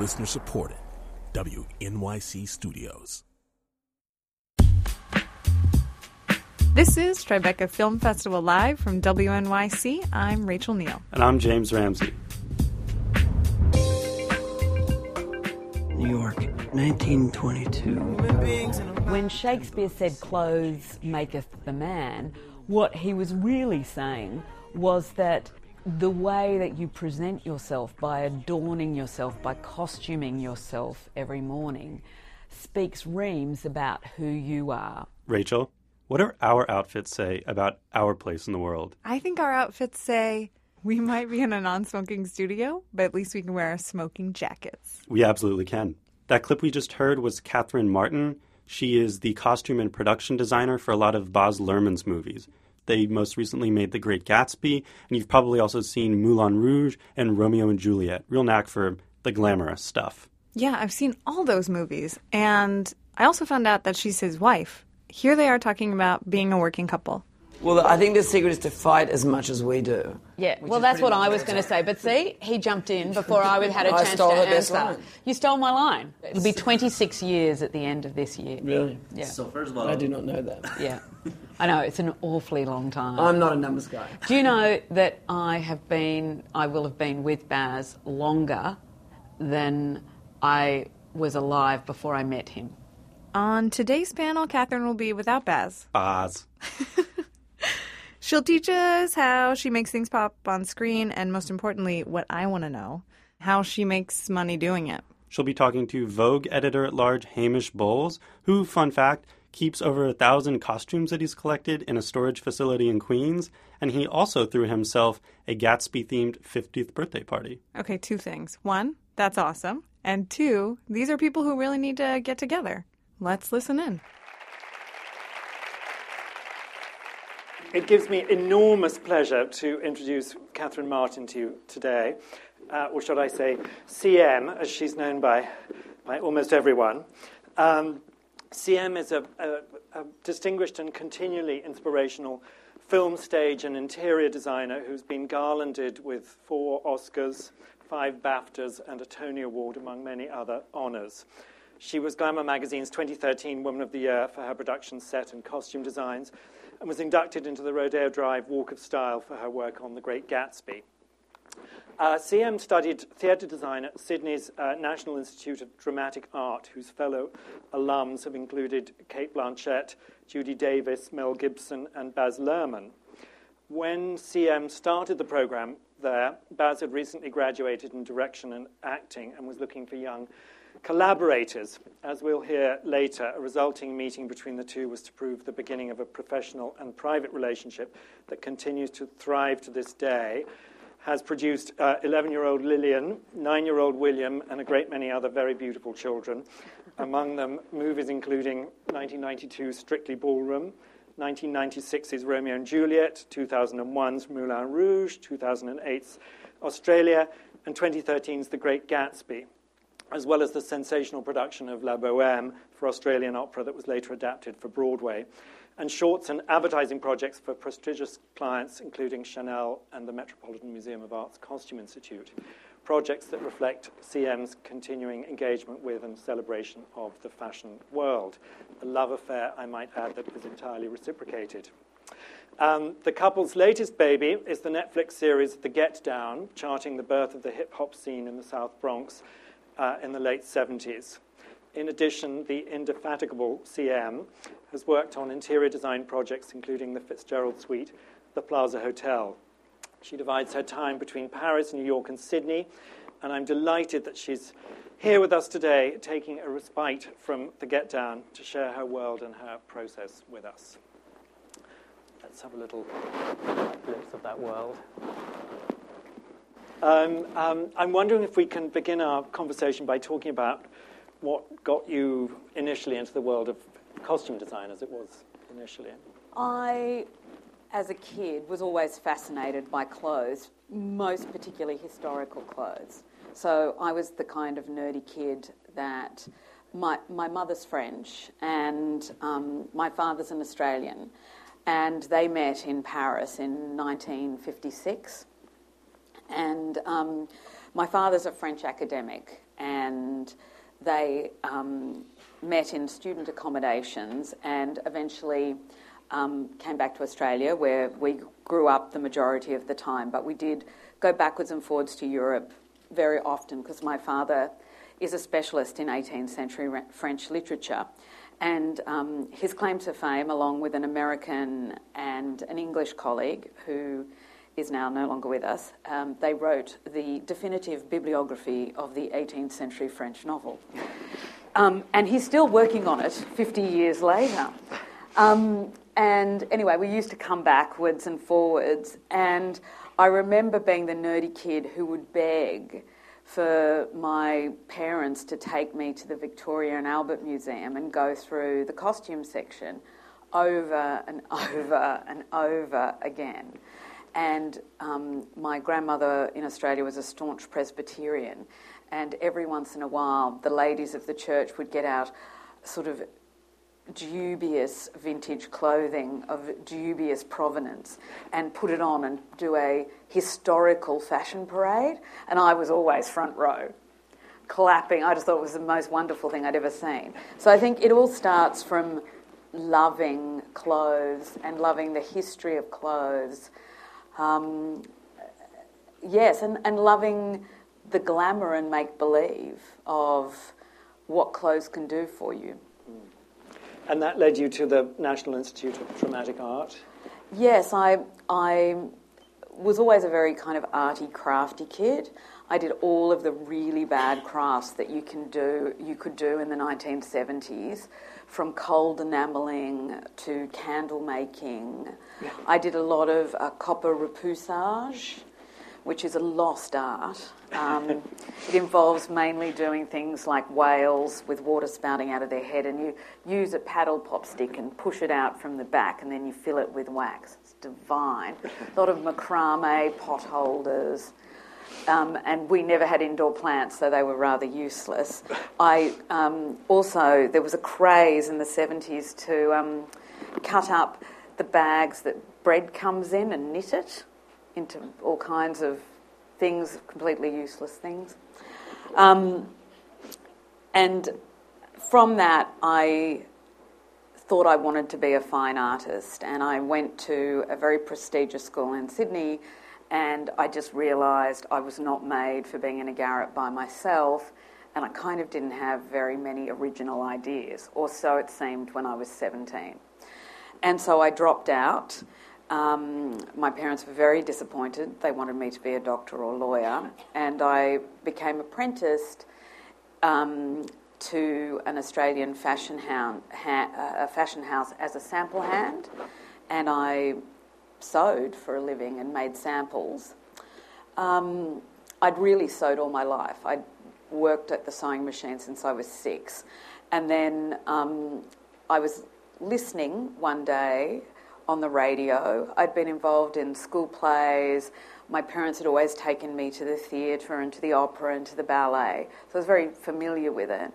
Listener supported. WNYC Studios. This is Tribeca Film Festival Live from WNYC. I'm Rachel Neal. And I'm James Ramsey. New York, 1922. When Shakespeare said clothes maketh the man, what he was really saying was that the way that you present yourself by adorning yourself, by costuming yourself every morning, speaks reams about who you are. Rachel, what do our outfits say about our place in the world? I think our outfits say we might be in a non smoking studio, but at least we can wear our smoking jackets. We absolutely can. That clip we just heard was Catherine Martin. She is the costume and production designer for a lot of Baz Luhrmann's movies. They most recently made The Great Gatsby, and you've probably also seen Moulin Rouge and Romeo and Juliet. Real knack for the glamorous stuff. Yeah, I've seen all those movies. And I also found out that she's his wife. Here they are talking about being a working couple. Well, I think the secret is to fight as much as we do. Yeah, well, that's what I was going to say. But see, he jumped in before I had a I chance stole to her best answer. line. You stole my line. It'll be 26 years at the end of this year. Really? Yeah. So first of all, I do not know that. Yeah. I know, it's an awfully long time. I'm not a numbers guy. Do you know that I have been, I will have been with Baz longer than I was alive before I met him? On today's panel, Catherine will be without Baz. Baz. She'll teach us how she makes things pop on screen, and most importantly, what I want to know how she makes money doing it. She'll be talking to Vogue editor at large Hamish Bowles, who, fun fact, keeps over a thousand costumes that he's collected in a storage facility in Queens, and he also threw himself a Gatsby themed 50th birthday party. Okay, two things. One, that's awesome. And two, these are people who really need to get together. Let's listen in. It gives me enormous pleasure to introduce Catherine Martin to you today, uh, or should I say CM, as she's known by, by almost everyone. Um, CM is a, a, a distinguished and continually inspirational film, stage, and interior designer who's been garlanded with four Oscars, five BAFTAs, and a Tony Award, among many other honors. She was Glamour magazine's 2013 Woman of the Year for her production set and costume designs, and was inducted into the Rodeo Drive Walk of Style for her work on The Great Gatsby. Uh, CM studied theatre design at Sydney's uh, National Institute of Dramatic Art, whose fellow alums have included Cate Blanchett, Judy Davis, Mel Gibson, and Baz Luhrmann. When CM started the program there, Baz had recently graduated in direction and acting and was looking for young collaborators. As we'll hear later, a resulting meeting between the two was to prove the beginning of a professional and private relationship that continues to thrive to this day has produced 11 uh, year old Lillian, 9 year old William, and a great many other very beautiful children. Among them, movies including 1992's Strictly Ballroom, 1996's Romeo and Juliet, 2001's Moulin Rouge, 2008's Australia, and 2013's The Great Gatsby, as well as the sensational production of La Boheme for Australian opera that was later adapted for Broadway and shorts and advertising projects for prestigious clients, including Chanel and the Metropolitan Museum of Art's Costume Institute. Projects that reflect CM's continuing engagement with and celebration of the fashion world. A love affair, I might add, that is entirely reciprocated. Um, the couple's latest baby is the Netflix series The Get Down, charting the birth of the hip hop scene in the South Bronx uh, in the late 70s. In addition, the indefatigable CM has worked on interior design projects including the Fitzgerald Suite, the Plaza Hotel. She divides her time between Paris, New York, and Sydney, and I'm delighted that she's here with us today, taking a respite from the Get Down to share her world and her process with us. Let's have a little glimpse of that world. Um, um, I'm wondering if we can begin our conversation by talking about what got you initially into the world of costume design as it was initially? I, as a kid, was always fascinated by clothes, most particularly historical clothes. So I was the kind of nerdy kid that my, my mother's French and um, my father's an Australian, and they met in Paris in 1956. And um, my father's a French academic, and they um, met in student accommodations and eventually um, came back to Australia, where we grew up the majority of the time. But we did go backwards and forwards to Europe very often because my father is a specialist in 18th century re- French literature. And um, his claim to fame, along with an American and an English colleague who is now no longer with us, um, they wrote the definitive bibliography of the 18th century French novel. Um, and he's still working on it 50 years later. Um, and anyway, we used to come backwards and forwards. And I remember being the nerdy kid who would beg for my parents to take me to the Victoria and Albert Museum and go through the costume section over and over and over again. And um, my grandmother in Australia was a staunch Presbyterian, and every once in a while, the ladies of the church would get out sort of dubious vintage clothing of dubious provenance and put it on and do a historical fashion parade. And I was always front row, clapping. I just thought it was the most wonderful thing I'd ever seen. So I think it all starts from loving clothes and loving the history of clothes. Um, yes, and, and loving the glamour and make believe of what clothes can do for you. And that led you to the National Institute of Dramatic Art? Yes, I, I was always a very kind of arty, crafty kid. I did all of the really bad crafts that you can do, you could do in the 1970s, from cold enameling to candle making. Yeah. I did a lot of uh, copper repoussage which is a lost art. Um, it involves mainly doing things like whales with water spouting out of their head, and you use a paddle pop stick and push it out from the back, and then you fill it with wax. It's divine. A lot of macrame pot holders. Um, and we never had indoor plants, so they were rather useless. I um, also there was a craze in the seventies to um, cut up the bags that bread comes in and knit it into all kinds of things, completely useless things. Um, and from that, I thought I wanted to be a fine artist, and I went to a very prestigious school in Sydney, and I just realised I was not made for being in a garret by myself, and I kind of didn't have very many original ideas, or so it seemed when I was 17. And so I dropped out. Um, my parents were very disappointed. They wanted me to be a doctor or lawyer, and I became apprenticed um, to an Australian fashion, hound, ha- fashion house as a sample hand, and I sewed for a living and made samples. Um, I'd really sewed all my life. I'd worked at the sewing machine since I was six, and then um, I was listening one day on the radio. I'd been involved in school plays. My parents had always taken me to the theatre and to the opera and to the ballet, so I was very familiar with it.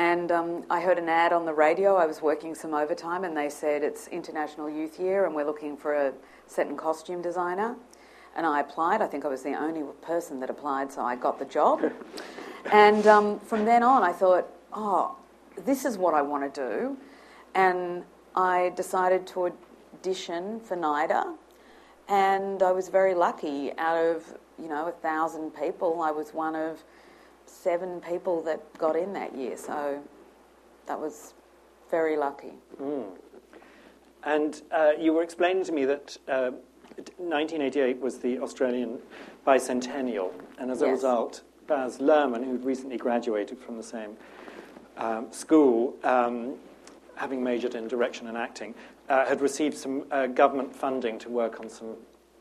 And um, I heard an ad on the radio. I was working some overtime, and they said it's International Youth Year, and we're looking for a set and costume designer. And I applied. I think I was the only person that applied, so I got the job. and um, from then on, I thought, oh, this is what I want to do. And I decided to audition for NIDA, and I was very lucky. Out of you know a thousand people, I was one of seven people that got in that year. So that was very lucky. Mm. And uh, you were explaining to me that uh, 1988 was the Australian bicentennial, and as a yes. result, Baz Luhrmann, who'd recently graduated from the same um, school, um, having majored in direction and acting, uh, had received some uh, government funding to work on some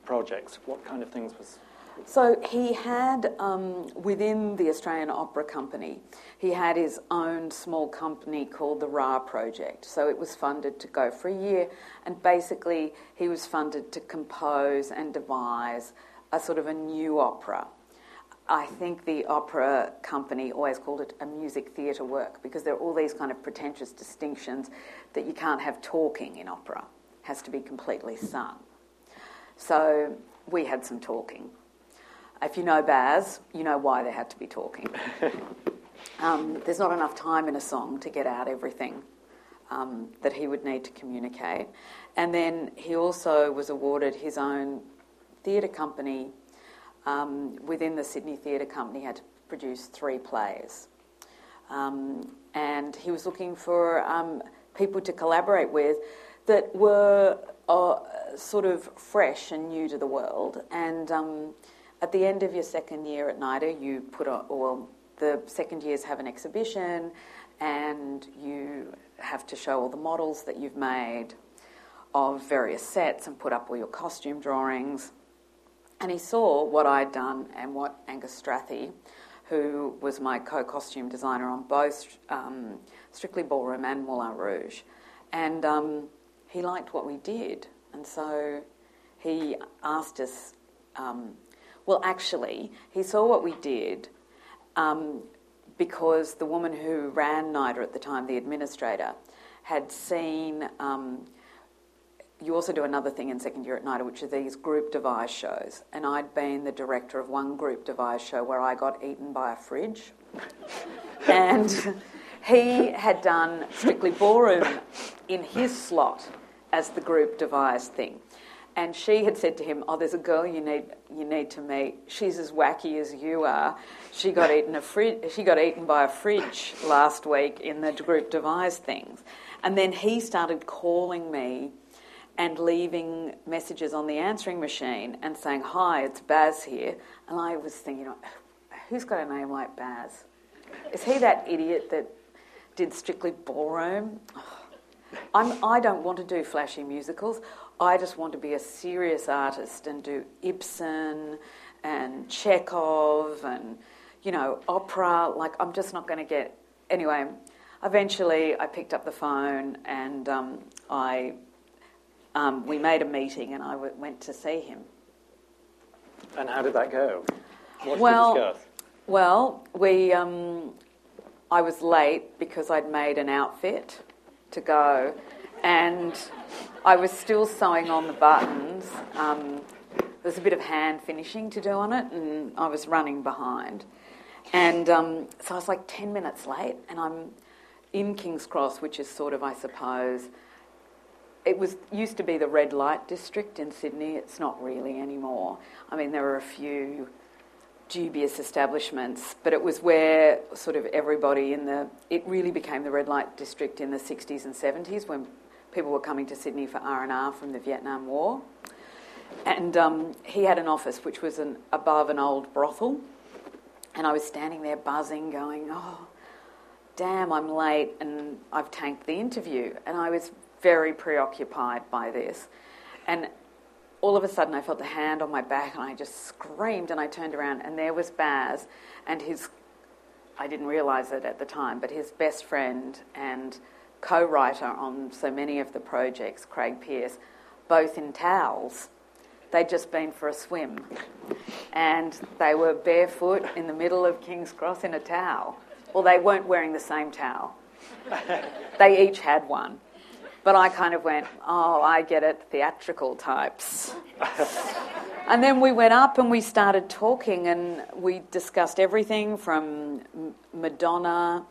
projects. What kind of things was? So he had um, within the Australian Opera Company, he had his own small company called the Ra Project. So it was funded to go for a year, and basically he was funded to compose and devise a sort of a new opera I think the opera company always called it a music theatre work because there are all these kind of pretentious distinctions that you can't have talking in opera. It has to be completely sung. So we had some talking. If you know Baz, you know why they had to be talking. um, there's not enough time in a song to get out everything um, that he would need to communicate. And then he also was awarded his own theatre company um, within the Sydney Theatre Company, had to produce three plays. Um, and he was looking for um, people to collaborate with that were uh, sort of fresh and new to the world. And um, at the end of your second year at NIDA, you put on, well, the second years have an exhibition and you have to show all the models that you've made of various sets and put up all your costume drawings. And he saw what I'd done and what Angus Strathie, who was my co costume designer on both um, Strictly Ballroom and Moulin Rouge. And um, he liked what we did. And so he asked us, um, well, actually, he saw what we did um, because the woman who ran NIDA at the time, the administrator, had seen. Um, you also do another thing in second year at NIDA, which are these group devise shows. And I'd been the director of one group devise show where I got eaten by a fridge. and he had done Strictly Ballroom in his slot as the group devise thing. And she had said to him, "Oh, there's a girl you need you need to meet. She's as wacky as you are. She got eaten a fri- she got eaten by a fridge last week in the group devise things." And then he started calling me and leaving messages on the answering machine and saying, Hi, it's Baz here. And I was thinking, who's got a name like Baz? Is he that idiot that did Strictly Ballroom? I'm, I don't want to do flashy musicals. I just want to be a serious artist and do Ibsen and Chekhov and, you know, opera. Like, I'm just not going to get. Anyway, eventually I picked up the phone and um, I um, we made a meeting and I w- went to see him. And how did that go? What did well, you discuss? well, we. Um, I was late because I'd made an outfit to go, and I was still sewing on the buttons. Um, there was a bit of hand finishing to do on it, and I was running behind. And um, so I was like 10 minutes late, and I'm in King's Cross, which is sort of, I suppose, it was used to be the red light district in Sydney. It's not really anymore. I mean, there are a few dubious establishments, but it was where sort of everybody in the it really became the red light district in the 60s and 70s when people were coming to Sydney for R and R from the Vietnam War. And um, he had an office which was an, above an old brothel, and I was standing there buzzing, going, "Oh, damn, I'm late, and I've tanked the interview." And I was very preoccupied by this. And all of a sudden, I felt a hand on my back and I just screamed and I turned around, and there was Baz and his, I didn't realize it at the time, but his best friend and co writer on so many of the projects, Craig Pearce, both in towels. They'd just been for a swim. And they were barefoot in the middle of King's Cross in a towel. Well, they weren't wearing the same towel, they each had one. But I kind of went, oh, I get it, theatrical types. and then we went up and we started talking and we discussed everything from Madonna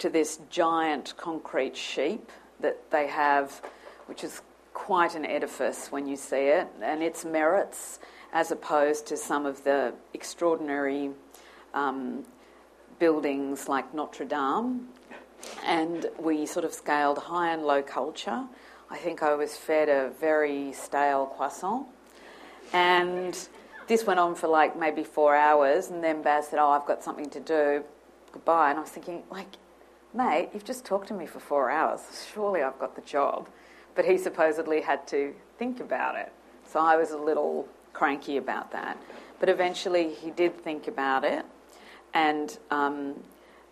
to this giant concrete sheep that they have, which is quite an edifice when you see it, and its merits as opposed to some of the extraordinary um, buildings like Notre Dame and we sort of scaled high and low culture. I think I was fed a very stale croissant. And this went on for like maybe four hours, and then Baz said, Oh, I've got something to do. Goodbye. And I was thinking, like, mate, you've just talked to me for four hours. Surely I've got the job. But he supposedly had to think about it. So I was a little cranky about that. But eventually he did think about it. And um,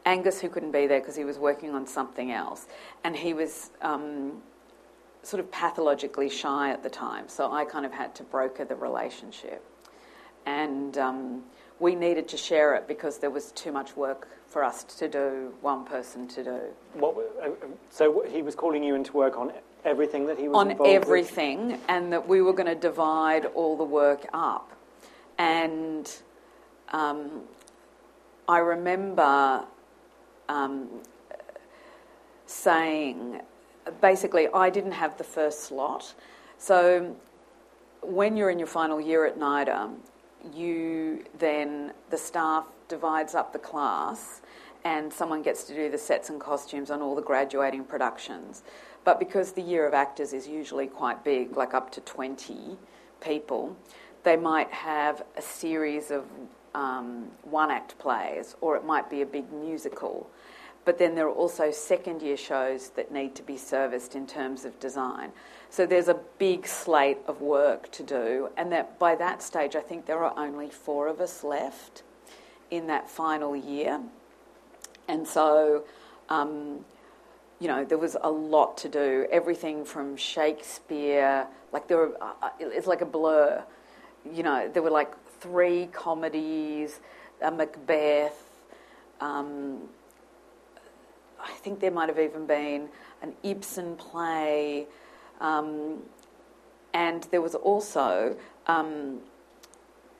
Angus, who couldn't be there because he was working on something else, and he was um, sort of pathologically shy at the time, so I kind of had to broker the relationship. And um, we needed to share it because there was too much work for us to do, one person to do. What, uh, so he was calling you into work on everything that he was on everything, with? and that we were going to divide all the work up. And um, I remember um, saying basically, I didn't have the first slot. So when you're in your final year at NIDA, you then, the staff divides up the class and someone gets to do the sets and costumes on all the graduating productions. But because the year of actors is usually quite big, like up to 20 people, they might have a series of um, one act plays or it might be a big musical. But then there are also second year shows that need to be serviced in terms of design. So there's a big slate of work to do, and that by that stage, I think there are only four of us left in that final year. And so, um, you know, there was a lot to do. Everything from Shakespeare, like there were, uh, uh it's like a blur. You know, there were like three comedies, a Macbeth. Um, I think there might have even been an Ibsen play. Um, and there was also, um,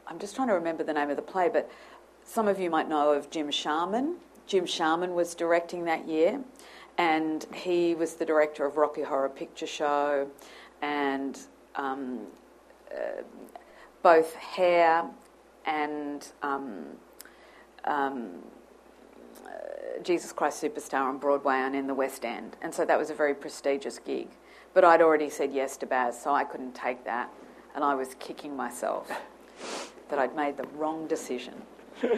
I'm just trying to remember the name of the play, but some of you might know of Jim Sharman. Jim Sharman was directing that year, and he was the director of Rocky Horror Picture Show and um, uh, both Hair and uh, Jesus Christ Superstar on Broadway and in the West End. And so that was a very prestigious gig. But I'd already said yes to Baz, so I couldn't take that. And I was kicking myself that I'd made the wrong decision.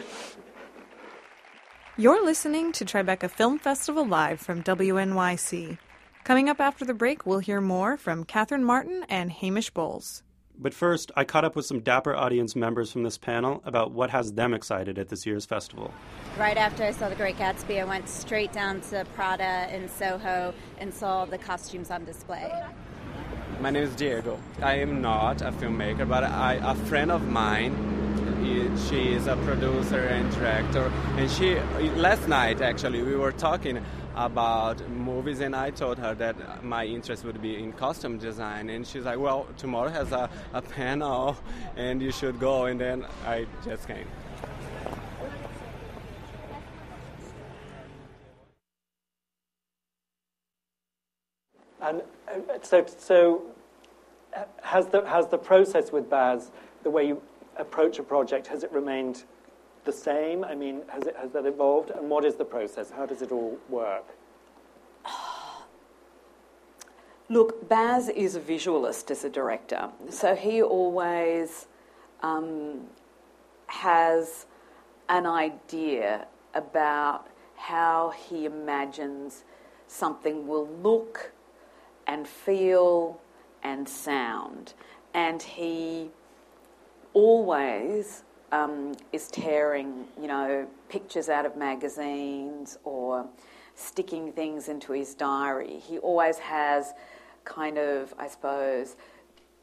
You're listening to Tribeca Film Festival Live from WNYC. Coming up after the break, we'll hear more from Catherine Martin and Hamish Bowles. But first, I caught up with some dapper audience members from this panel about what has them excited at this year's festival. Right after I saw The Great Gatsby, I went straight down to Prada in Soho and saw the costumes on display. My name is Diego. I am not a filmmaker, but I, a friend of mine she is a producer and director and she last night actually we were talking about movies, and I told her that my interest would be in costume design, and she's like, "Well, tomorrow has a, a panel, and you should go." And then I just came. And uh, so, so uh, has the has the process with Baz, the way you approach a project, has it remained the same? I mean, has, it, has that evolved? And what is the process? How does it all work? Look, Baz is a visualist as a director, so he always um, has an idea about how he imagines something will look and feel and sound. And he always um, is tearing, you know, pictures out of magazines or sticking things into his diary. He always has kind of, I suppose,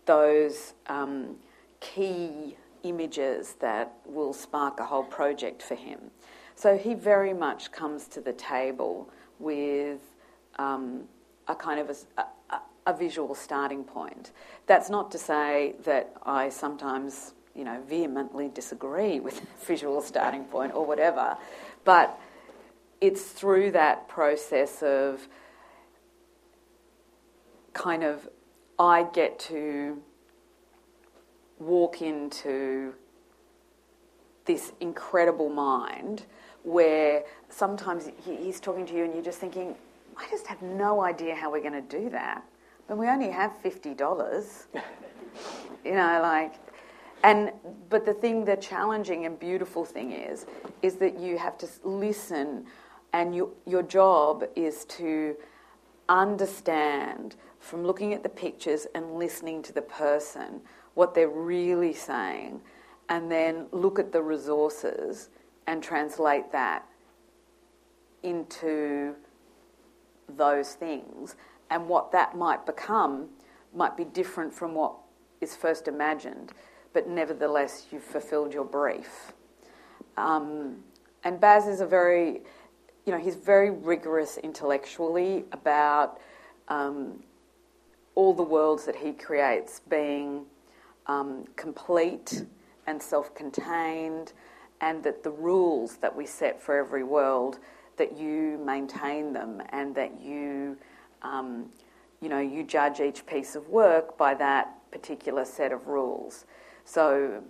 those um, key images that will spark a whole project for him. So he very much comes to the table with um, a kind of a, a, a visual starting point. That's not to say that I sometimes you know, vehemently disagree with visual starting point or whatever, but it's through that process of kind of I get to walk into this incredible mind where sometimes he's talking to you and you're just thinking, I just have no idea how we're going to do that. But we only have fifty dollars. you know, like and but the thing, the challenging and beautiful thing is, is that you have to listen, and you, your job is to understand from looking at the pictures and listening to the person what they're really saying, and then look at the resources and translate that into those things. And what that might become might be different from what is first imagined but nevertheless you've fulfilled your brief. Um, and Baz is a very, you know, he's very rigorous intellectually about um, all the worlds that he creates being um, complete and self contained, and that the rules that we set for every world that you maintain them and that you, um, you know, you judge each piece of work by that particular set of rules. So,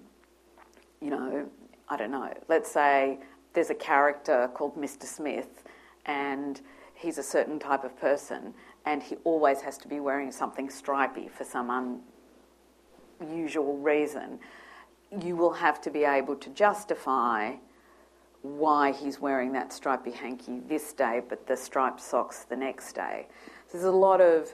you know, I don't know, let's say there's a character called Mr. Smith and he's a certain type of person and he always has to be wearing something stripy for some unusual reason. You will have to be able to justify why he's wearing that stripy hanky this day, but the striped socks the next day. So there's a lot of,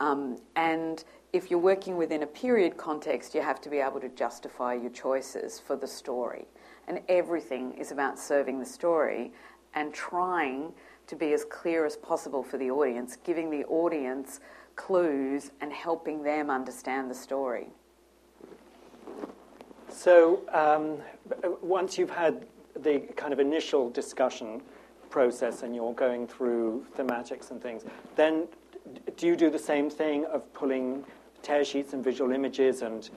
um, and if you're working within a period context, you have to be able to justify your choices for the story. And everything is about serving the story and trying to be as clear as possible for the audience, giving the audience clues and helping them understand the story. So, um, once you've had the kind of initial discussion process and you're going through thematics and things, then do you do the same thing of pulling tear sheets and visual images and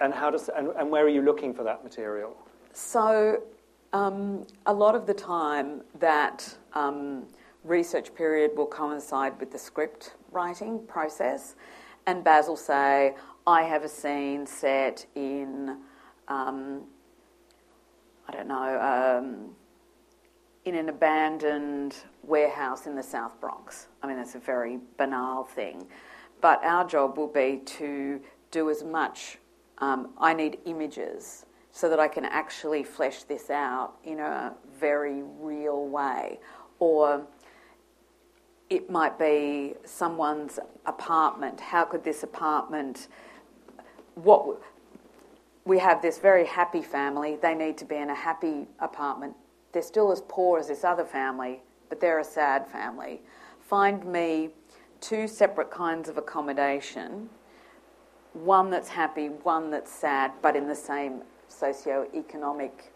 and how does and, and where are you looking for that material? So um, a lot of the time that um, research period will coincide with the script writing process, and Baz will say, "I have a scene set in." Um, I don't know, um, in an abandoned warehouse in the South Bronx. I mean, that's a very banal thing. But our job will be to do as much. Um, I need images so that I can actually flesh this out in a very real way. Or it might be someone's apartment. How could this apartment, what, we have this very happy family. They need to be in a happy apartment. They're still as poor as this other family, but they're a sad family. Find me two separate kinds of accommodation one that's happy, one that's sad, but in the same socio-economic,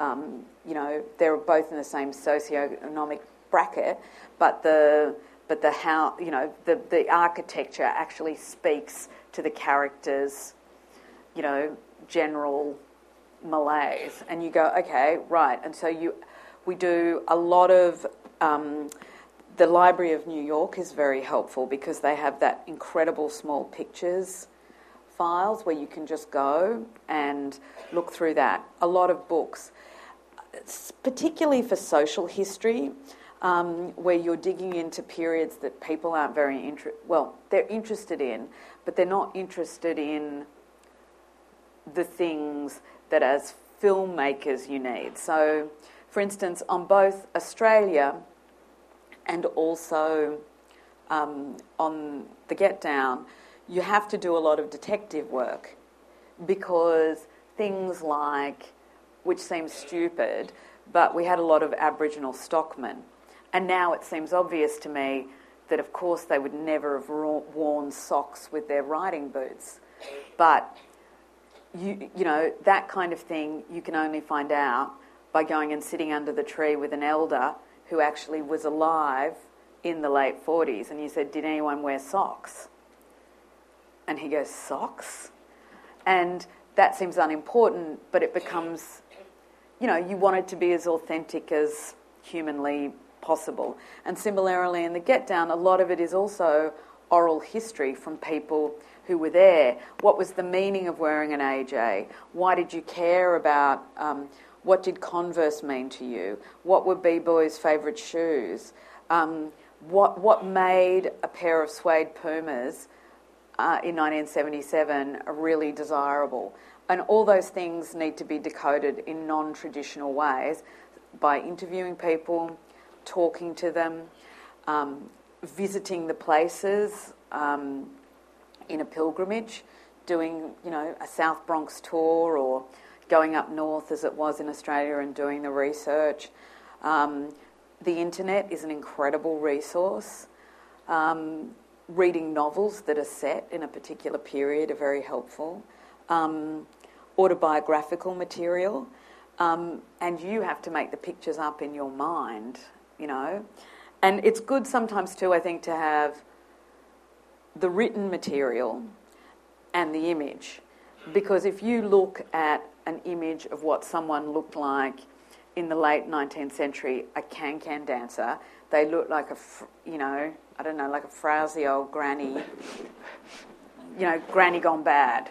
um, you know, they're both in the same socio-economic bracket, but the but the how you know the the architecture actually speaks to the characters you know, general malaise. And you go, okay, right. And so you, we do a lot of. Um, the Library of New York is very helpful because they have that incredible small pictures files where you can just go and look through that. A lot of books, particularly for social history, um, where you're digging into periods that people aren't very interested. Well, they're interested in, but they're not interested in the things that as filmmakers you need. So, for instance, on both Australia and also um, on the Get Down, you have to do a lot of detective work because things like, which seems stupid, but we had a lot of Aboriginal stockmen. And now it seems obvious to me that, of course, they would never have worn socks with their riding boots. But you, you know, that kind of thing you can only find out by going and sitting under the tree with an elder who actually was alive in the late 40s. And you said, Did anyone wear socks? And he goes, Socks? And that seems unimportant, but it becomes, you know, you want it to be as authentic as humanly possible. And similarly, in the Get Down, a lot of it is also oral history from people who were there. What was the meaning of wearing an AJ? Why did you care about? Um, what did Converse mean to you? What were B Boy's favourite shoes? Um, what what made a pair of suede Pumas uh, in 1977 really desirable? And all those things need to be decoded in non-traditional ways by interviewing people, talking to them, um, visiting the places. Um, in a pilgrimage, doing, you know, a South Bronx tour or going up north as it was in Australia and doing the research. Um, the internet is an incredible resource. Um, reading novels that are set in a particular period are very helpful. Um, autobiographical material. Um, and you have to make the pictures up in your mind, you know. And it's good sometimes too, I think, to have the written material and the image. Because if you look at an image of what someone looked like in the late 19th century a can-can dancer. They looked like a, you know, I don't know, like a frowsy old granny, you know, granny gone bad.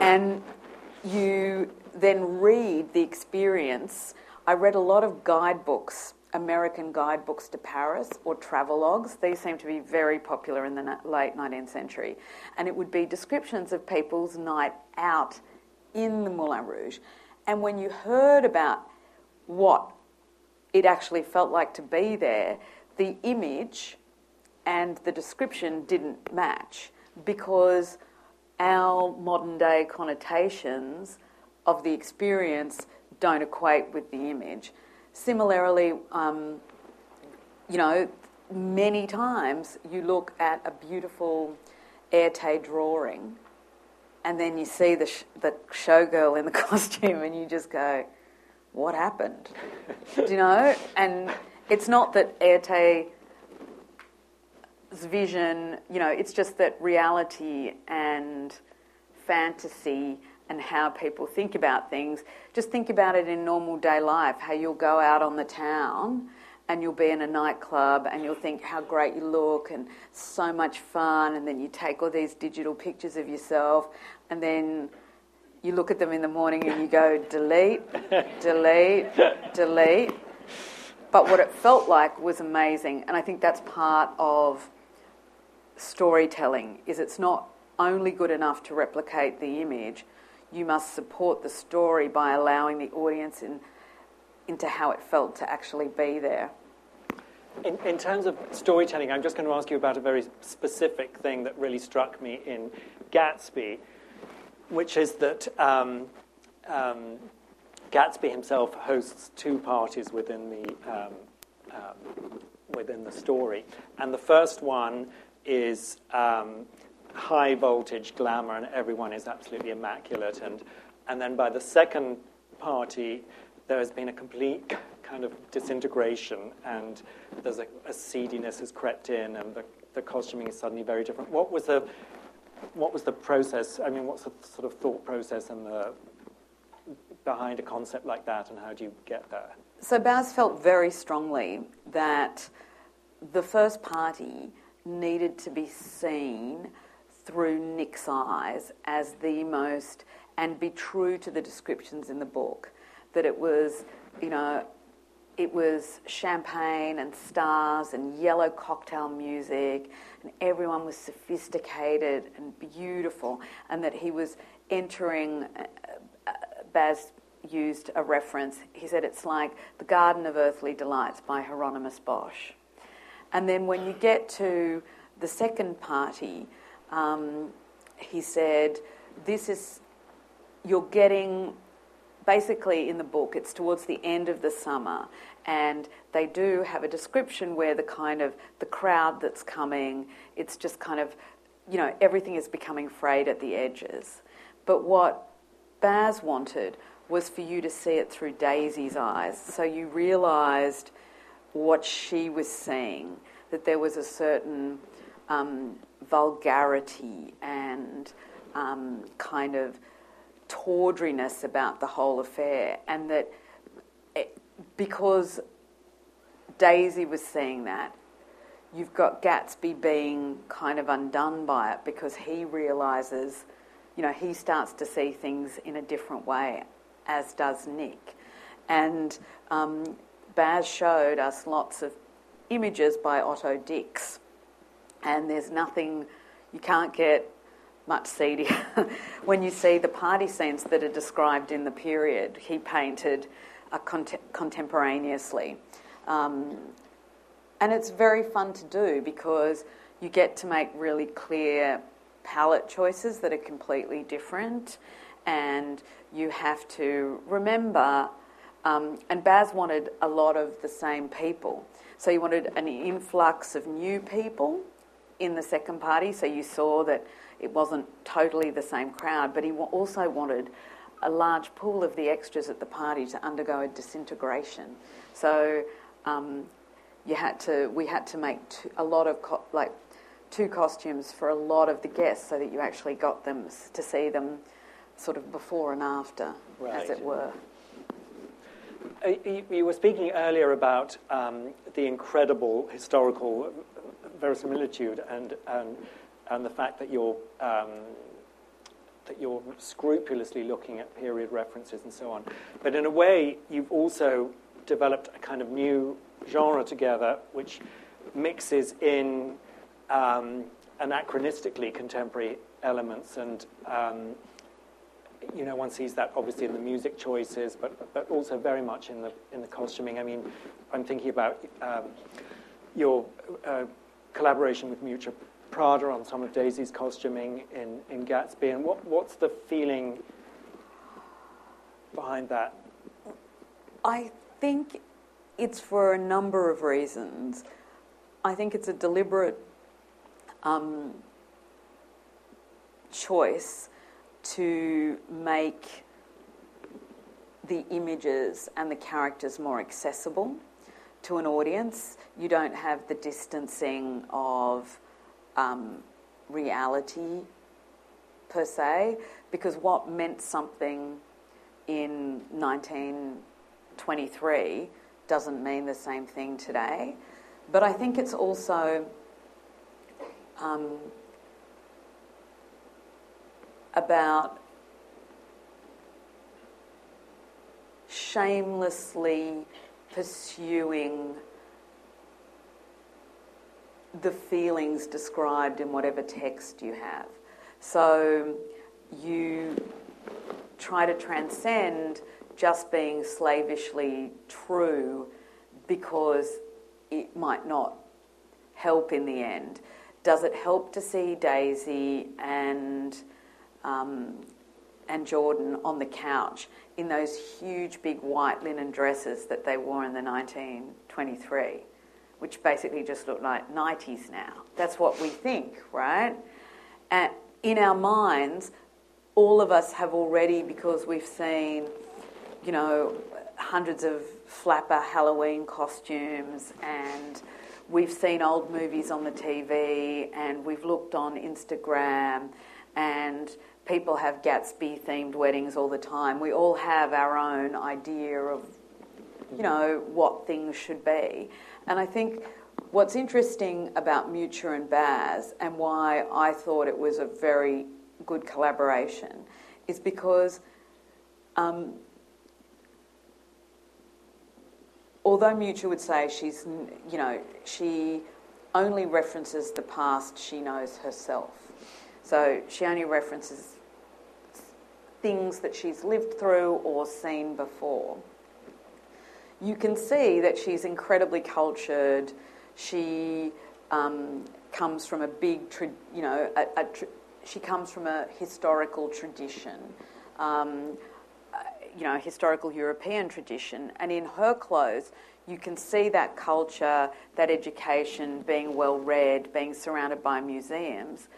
And you then read the experience. I read a lot of guidebooks, American guidebooks to Paris or travelogues. These seem to be very popular in the late 19th century. And it would be descriptions of people's night out in the Moulin Rouge. And when you heard about what it actually felt like to be there, the image and the description didn't match because our modern day connotations of the experience don't equate with the image. Similarly, um, you know, many times you look at a beautiful Erte drawing and then you see the, sh- the showgirl in the costume and you just go, what happened? Do you know? And it's not that Erte's vision, you know, it's just that reality and fantasy and how people think about things. Just think about it in normal day life, how you'll go out on the town and you'll be in a nightclub and you'll think how great you look and so much fun and then you take all these digital pictures of yourself and then you look at them in the morning and you go delete, delete, delete. But what it felt like was amazing and I think that's part of storytelling is it's not only good enough to replicate the image, you must support the story by allowing the audience in, into how it felt to actually be there. In, in terms of storytelling, I'm just going to ask you about a very specific thing that really struck me in Gatsby, which is that um, um, Gatsby himself hosts two parties within the um, um within the story, and the first one is um, high voltage glamour, and everyone is absolutely immaculate, and and then by the second party, there has been a complete kind of disintegration, and there's a, a seediness has crept in, and the, the costuming is suddenly very different. What was the what was the process? I mean, what's the sort of thought process and the behind a concept like that, and how do you get there? So Baz felt very strongly that the first party needed to be seen through Nick's eyes as the most, and be true to the descriptions in the book. That it was, you know, it was champagne and stars and yellow cocktail music, and everyone was sophisticated and beautiful, and that he was entering. Uh, uh, Baz used a reference. He said it's like the Garden of Earthly Delights by Hieronymus Bosch. And then when you get to the second party, um, he said, This is, you're getting, basically in the book, it's towards the end of the summer, and they do have a description where the kind of, the crowd that's coming, it's just kind of, you know, everything is becoming frayed at the edges. But what Baz wanted was for you to see it through Daisy's eyes. So you realised what she was seeing, that there was a certain um, vulgarity and um, kind of tawdriness about the whole affair, and that it, because Daisy was seeing that, you've got Gatsby being kind of undone by it because he realizes, you know, he starts to see things in a different way, as does Nick. And um, Baz showed us lots of images by Otto Dix and there's nothing, you can't get much seedier. when you see the party scenes that are described in the period, he painted uh, cont- contemporaneously. Um, and it's very fun to do because you get to make really clear palette choices that are completely different, and you have to remember. Um, and Baz wanted a lot of the same people. So he wanted an influx of new people in the second party, so you saw that it wasn't totally the same crowd, but he also wanted a large pool of the extras at the party to undergo a disintegration. So um, you had to, we had to make two, a lot of co- like two costumes for a lot of the guests, so that you actually got them to see them sort of before and after, right. as it were. uh, you, you were speaking earlier about um, the incredible historical verisimilitude and, and, and the fact that you're, um, that you're scrupulously looking at period references and so on. But in a way, you've also developed a kind of new genre together which mixes in um, anachronistically contemporary elements and um, you know, one sees that obviously in the music choices, but, but also very much in the, in the costuming. I mean, I'm thinking about um, your uh, collaboration with Miuccia Prada on some of Daisy's costuming in, in Gatsby, and what, what's the feeling behind that? I think it's for a number of reasons. I think it's a deliberate um, choice to make the images and the characters more accessible to an audience. You don't have the distancing of um, reality per se, because what meant something in 1923 doesn't mean the same thing today. But I think it's also um, about shamelessly pursuing the feelings described in whatever text you have. So you try to transcend just being slavishly true because it might not help in the end. Does it help to see Daisy and um, and Jordan on the couch in those huge big white linen dresses that they wore in the 1923, which basically just look like 90s now. That's what we think, right? And in our minds, all of us have already, because we've seen, you know, hundreds of flapper Halloween costumes and we've seen old movies on the TV and we've looked on Instagram and people have Gatsby themed weddings all the time. We all have our own idea of, you know, what things should be. And I think what's interesting about Miuccia and Baz and why I thought it was a very good collaboration is because um, although Miuccia would say she's, you know, she only references the past she knows herself. So she only references things that she's lived through or seen before. You can see that she's incredibly cultured. She um, comes from a big, tra- you know, a, a she comes from a historical tradition, um, uh, you know, historical European tradition. And in her clothes, you can see that culture, that education, being well read, being surrounded by museums.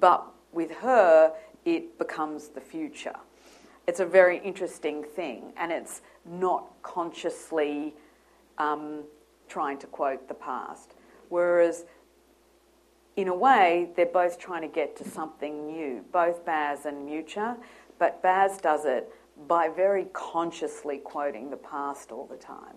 But with her, it becomes the future. It's a very interesting thing, and it's not consciously um, trying to quote the past. Whereas, in a way, they're both trying to get to something new, both Baz and Miuccia, but Baz does it by very consciously quoting the past all the time.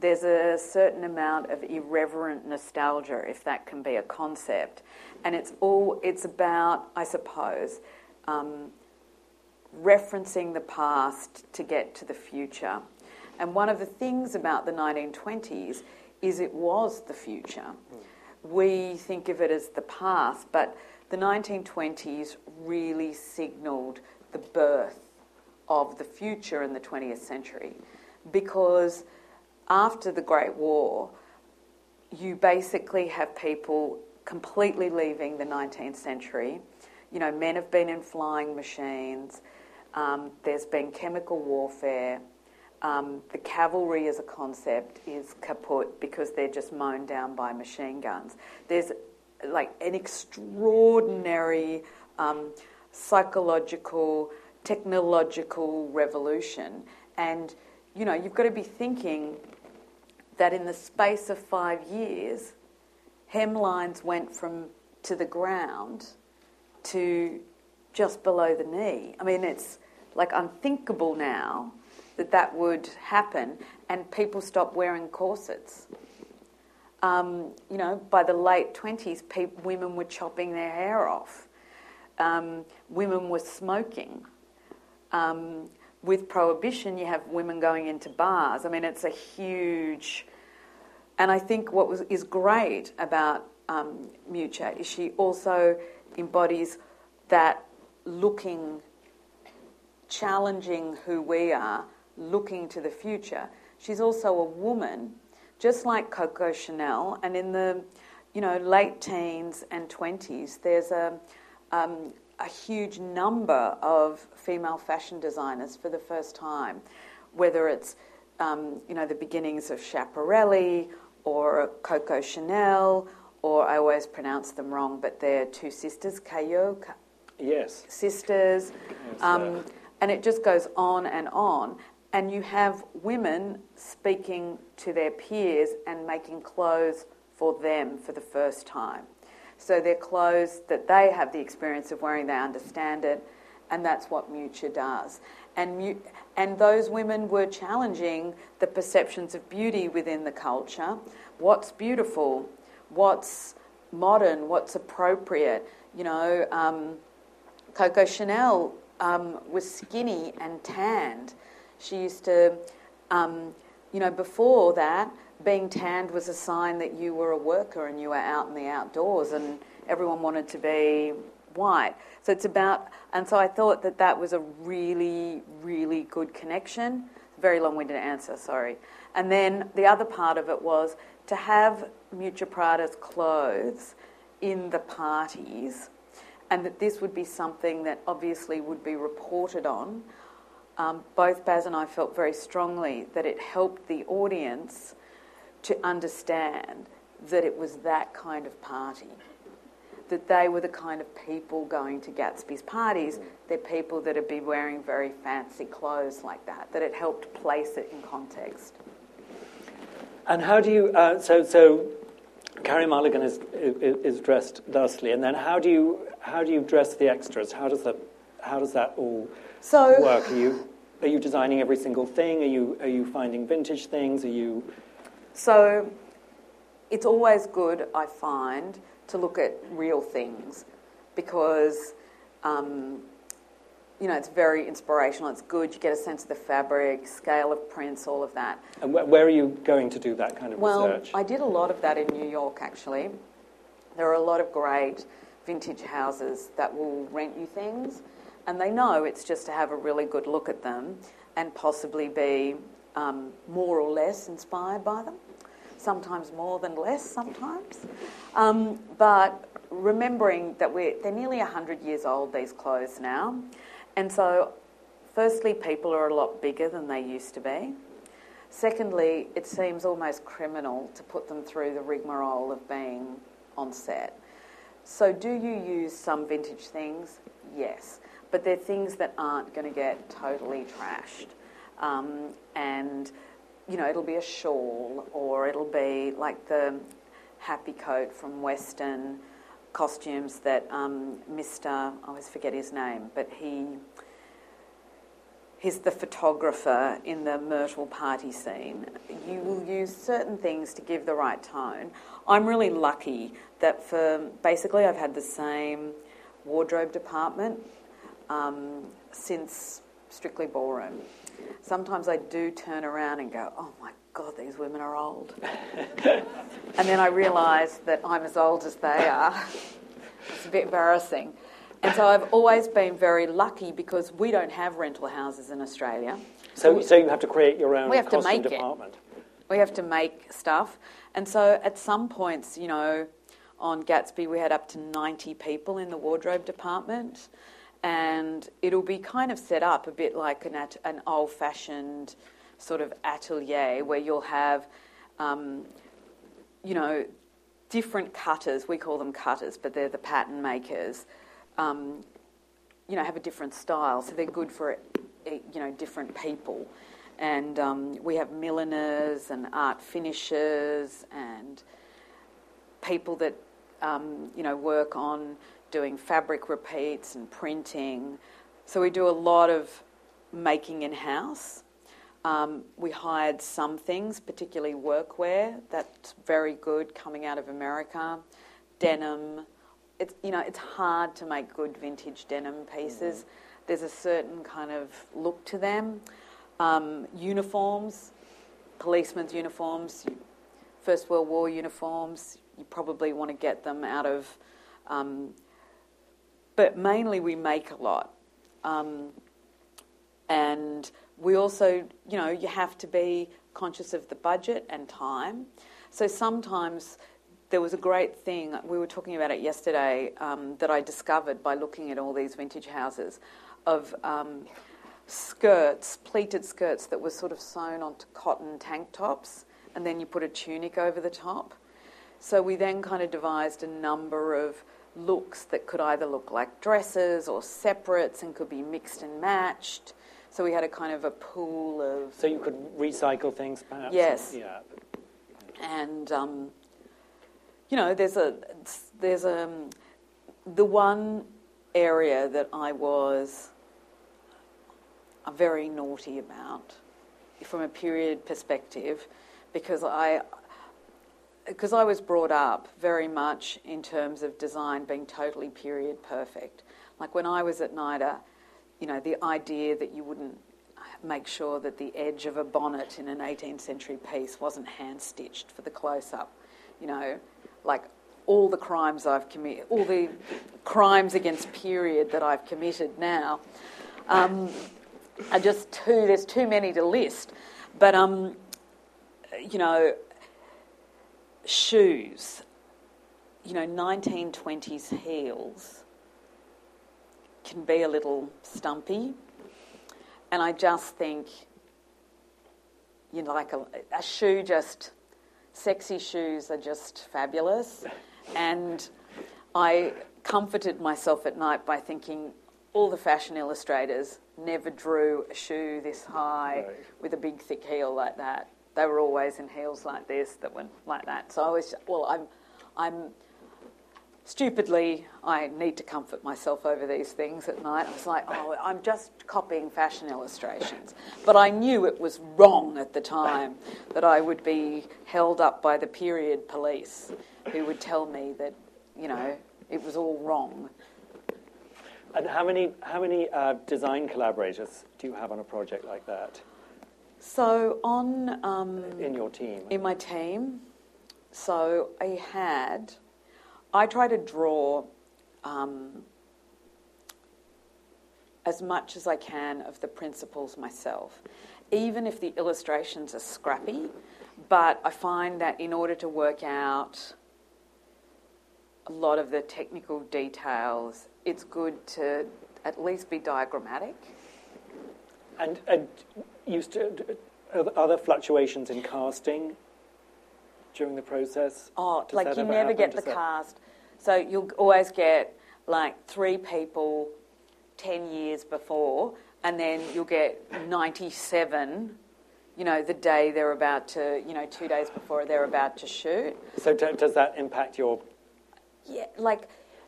There's a certain amount of irreverent nostalgia, if that can be a concept, and it's all it's about, I suppose, um, referencing the past to get to the future. And one of the things about the 1920s is it was the future. We think of it as the past, but the 1920s really signalled the birth of the future in the 20th century because after the Great War, you basically have people completely leaving the 19th century. You know, men have been in flying machines, um, there's been chemical warfare. Um, the cavalry as a concept is kaput because they're just mown down by machine guns. There's like an extraordinary um, psychological, technological revolution. And, you know, you've got to be thinking that in the space of five years, hemlines went from to the ground to just below the knee. I mean, it's like unthinkable now that that would happen, and people stopped wearing corsets. Um, you know, by the late 20s, pe- women were chopping their hair off. Um, women were smoking. Um, with prohibition, you have women going into bars. I mean, it's a huge. And I think what was, is great about um, Miuccia is she also embodies that looking, challenging who we are, looking to the future. She's also a woman, just like Coco Chanel. And in the, you know, late teens and twenties, there's a um, a huge number of female fashion designers for the first time, whether it's um, you know the beginnings of Schiaparelli or Coco Chanel, or I always pronounce them wrong, but they're two sisters, Callot Yes. sisters, Yes, um, and it just goes on and on. And you have women speaking to their peers and making clothes for them for the first time. So they're clothes that they have the experience of wearing, they understand it, and that's what Miuccia does. And, Mu- and those women were challenging the perceptions of beauty within the culture. What's beautiful? What's modern? What's appropriate? You know, um, Coco Chanel um, was skinny and tanned. She used to, um, you know, before that, being tanned was a sign that you were a worker and you were out in the outdoors, and everyone wanted to be white. So it's about, and so I thought that that was a really, really good connection. Very long winded answer, sorry. And then the other part of it was to have Miuccia Prada's clothes in the parties, and that this would be something that obviously would be reported on. Um, both Baz and I felt very strongly that it helped the audience to understand that it was that kind of party. That they were the kind of people going to Gatsby's parties. They're people that would be wearing very fancy clothes like that. That it helped place it in context. And how do you? Uh, so so, Carey Mulligan is, is is dressed thusly, and then how do you how do you dress the extras? How does that how does that all So- work? Are you are you designing every single thing? Are you are you finding vintage things? Are you So it's always good, I find, to look at real things because, um, you know, it's very inspirational. It's good. You get a sense of the fabric, scale of prints, all of that. and where, where are you going to do that kind of Well, research? Well, I did a lot of that in New York, actually. There are a lot of great vintage houses that will rent you things, and they know it's just to have a really good look at them and possibly be um, more or less inspired by them. Sometimes more than less, sometimes. Um, but remembering that we're, they're nearly 100 years old, these clothes now. And so, firstly, people are a lot bigger than they used to be. Secondly, it seems almost criminal to put them through the rigmarole of being on set. So, do you use some vintage things? Yes. But they're things that aren't going to get totally trashed. Um, and, you know, it'll be a shawl or it'll be like the happy coat from Western costumes that um, Mr. I always forget his name, but he he's the photographer in the Myrtle party scene. You will use certain things to give the right tone. I'm really lucky that for basically I've had the same wardrobe department um, since Strictly Ballroom. Sometimes I do turn around and go, oh my God, these women are old. and then I realise that I'm as old as they are. It's a bit embarrassing. And so I've always been very lucky because we don't have rental houses in Australia. so so you have to create your own We have to make it. department. We have to make stuff. And so at some points, you know, on Gatsby, we had up to 90 people in the wardrobe department. And it'll be kind of set up a bit like an, at- an old fashioned sort of atelier where you'll have, um, you know, different cutters. We call them cutters, but they're the pattern makers. Um, you know, have a different style, so they're good for eh, you know different people. And um, we have milliners and art finishers and people that um, you know work on doing fabric repeats and printing. So we do a lot of making in house. Um, we hired some things, particularly workwear. That's very good coming out of America. Denim. It's you know it's hard to make good vintage denim pieces. There's a certain kind of look to them. Um, uniforms, policemen's uniforms, First World War uniforms. You probably want to get them out of. Um, but mainly we make a lot. Um, and we also, you know, you have to be conscious of the budget and time. So sometimes there was a great thing, we were talking about it yesterday, um, that I discovered by looking at all these vintage houses of um, skirts, pleated skirts that were sort of sewn onto cotton tank tops, and then you put a tunic over the top. So we then kind of devised a number of looks that could either look like dresses or separates and could be mixed and matched. So we had a kind of a pool of So you could recycle things, perhaps. Yes. Yeah. and um, you know there's a there's a um, the one area that I was a very naughty about from a period perspective because I because I was brought up very much in terms of design being totally period perfect. Like when I was at NIDA, you know, the idea that you wouldn't make sure that the edge of a bonnet in an 18th century piece wasn't hand stitched for the close up, you know, like all the crimes I've committed, all the crimes against period that I've committed now, um, are just too, there's too many to list. But, um, you know, shoes, you know, 1920s heels can be a little stumpy. And I just think, you know, like a, a shoe just, sexy shoes are just fabulous. And I comforted myself at night by thinking all the fashion illustrators never drew a shoe this high with a big thick heel like that. They were always in heels like this that went like that. So I was, well, I'm, I'm stupidly, I need to comfort myself over these things at night. I was like, oh, I'm just copying fashion illustrations. But I knew it was wrong at the time, that I would be held up by the period police who would tell me that, you know, it was all wrong. And how many how many uh, design collaborators do you have on a project like that So on. Um, in your team? in my team. So I had, I try to draw um, as much as I can of the principles myself, even if the illustrations are scrappy. But I find that in order to work out a lot of the technical details, it's good to at least be diagrammatic. And, and you to are there- are there fluctuations in casting during the process? Oh, Does like you never happen? get the that- cast. So you'll always get like three people 10 years before, and then you'll get 97, you know, the day they're about to, you know, two days before they're about to shoot. So d- does that impact your? Yeah, like,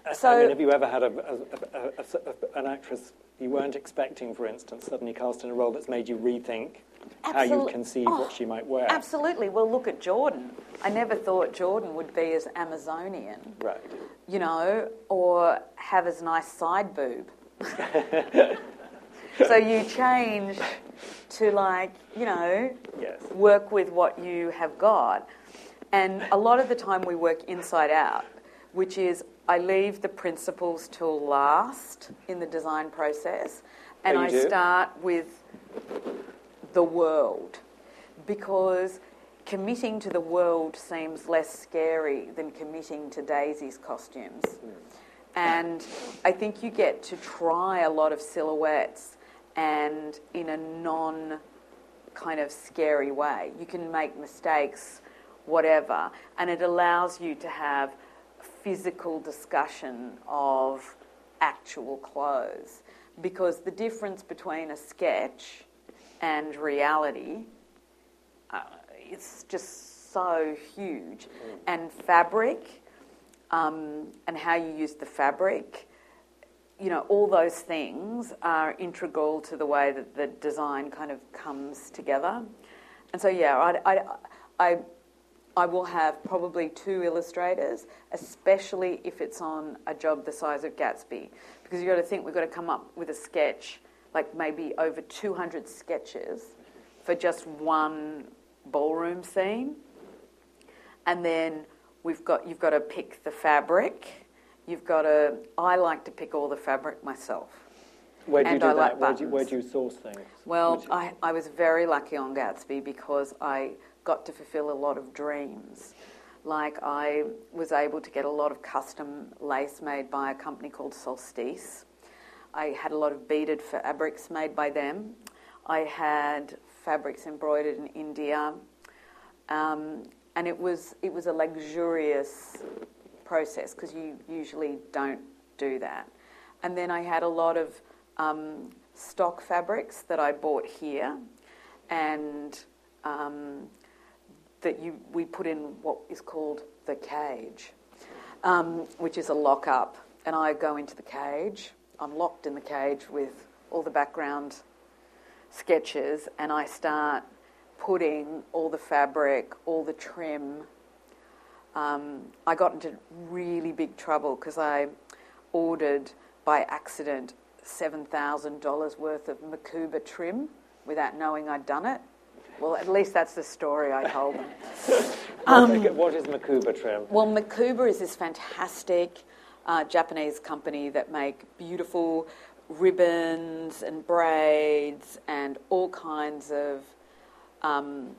uh, I- so. I mean, have you ever had a, a, a, a- a- an actress you weren't expecting, for instance, suddenly cast in a role that's made you rethink how you conceive oh, what she might wear? Absolutely. Well, look at Jordan. I never thought Jordan would be as Amazonian. Right. you know, or have as nice side boob. so you change to like, you know, Yes. work with what you have got. And a lot of the time we work inside out, which is I leave the principles till last in the design process and Oh, I do? start with the world because committing to the world seems less scary than committing to Daisy's costumes. And I think you get to try a lot of silhouettes and in a non kind of scary way. You can make mistakes, whatever, and it allows you to have physical discussion of actual clothes. Because the difference between a sketch and reality uh, it's just so huge. And fabric um, and how you use the fabric you know, all those things are integral to the way that the design kind of comes together. And so, yeah, I, I, I, I will have probably two illustrators, especially if it's on a job the size of Gatsby, because you've got to think we've got to come up with a sketch, like maybe over 200 sketches for just one ballroom scene. And then we've got, you've got to pick the fabric. You've got to, I like to pick all the fabric myself. Where do you And do I that? like where, do you, where do you source things? Well, you- I, I was very lucky on Gatsby because I got to fulfill a lot of dreams. Like, I was able to get a lot of custom lace made by a company called Solstiss. I had a lot of beaded fabrics made by them. I had fabrics embroidered in India. Um, and it was, it was a luxurious process because you usually don't do that. And then I had a lot of um, stock fabrics that I bought here, and um, that you we put in what is called the cage, um, which is a lock up. And I go into the cage. I'm locked in the cage with all the background sketches, and I start putting all the fabric, all the trim. Um, I got into really big trouble because I ordered by accident $7,000 worth of Mokuba trim without knowing I'd done it. Well, at least that's the story I told them. What- what is Mokuba trim? Well, Mokuba is this fantastic uh, Japanese company that make beautiful ribbons and braids and all kinds of. Um,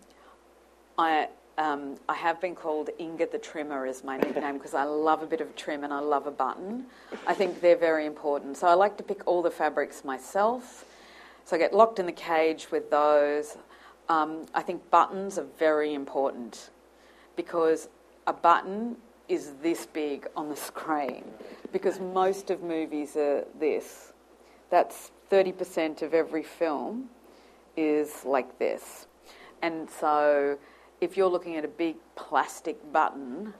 I um, I have been called Inga the Trimmer as my nickname because I love a bit of trim and I love a button. I think they're very important. So I like to pick all the fabrics myself. So I get locked in the cage with those. Um, I think buttons are very important because a button is this big on the screen because most of movies are this. That's 30% of every film is like this. And so if you're looking at a big plastic button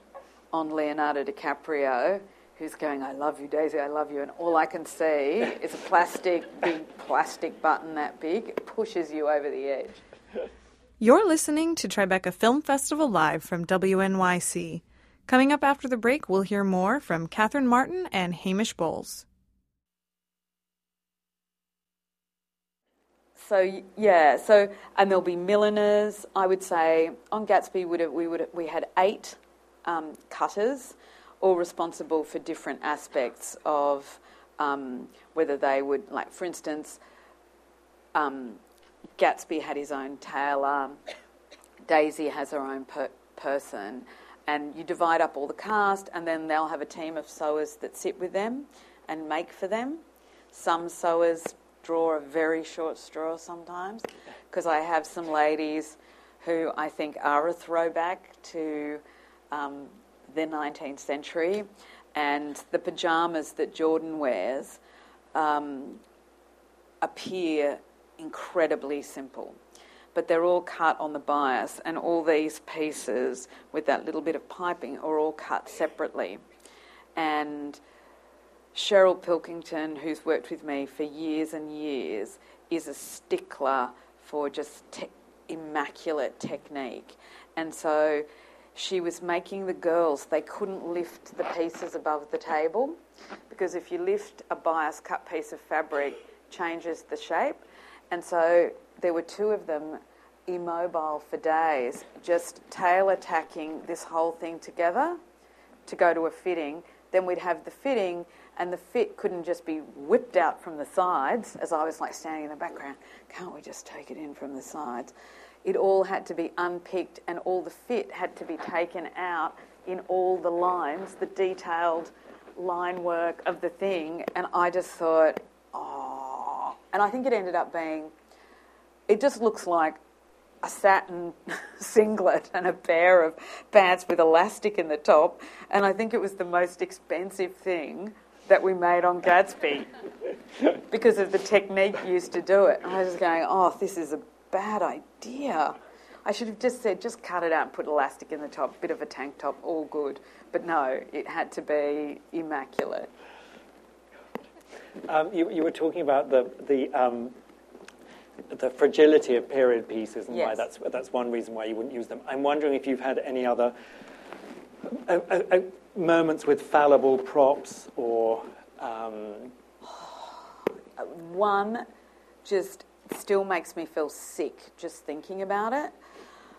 on Leonardo DiCaprio, who's going, I love you, Daisy, I love you, and all I can see is a plastic, big plastic button that big, it pushes you over the edge. You're listening to Tribeca Film Festival Live from WNYC. Coming up after the break, we'll hear more from Catherine Martin and Hamish Bowles. So yeah, so and there'll be milliners. I would say on Gatsby would we would we had eight um, cutters, all responsible for different aspects of um, whether they would like, for instance, um, Gatsby had his own tailor. Daisy has her own per- person, and you divide up all the cast, and then they'll have a team of sewers that sit with them and make for them. Some sewers draw a very short straw sometimes, because I have some ladies who I think are a throwback to um, the 19th century, and the pajamas that Jordan wears um, appear incredibly simple. But they're all cut on the bias, and all these pieces with that little bit of piping are all cut separately. And Cheryl Pilkington, who's worked with me for years and years, is a stickler for just te- immaculate technique. And so she was making the girls, they couldn't lift the pieces above the table because if you lift a bias cut piece of fabric, changes the shape. And so there were two of them immobile for days, just tailor tacking this whole thing together to go to a fitting. Then we'd have the fitting, and the fit couldn't just be whipped out from the sides, as I was like standing in the background. Can't we just take it in from the sides? It all had to be unpicked, and all the fit had to be taken out in all the lines, the detailed line work of the thing. And I just thought, oh. And I think it ended up being, it just looks like a satin singlet and a pair of pants with elastic in the top. And I think it was the most expensive thing that we made on Gatsby because of the technique used to do it. And I was just going, oh, this is a bad idea. I should have just said, just cut it out and put elastic in the top, bit of a tank top, all good. But no, it had to be immaculate. Um, you, you were talking about the the um, the fragility of period pieces and why that's that's one reason why you wouldn't use them. I'm wondering if you've had any other uh, uh, uh, moments with fallible props or um, One just still makes me feel sick just thinking about it.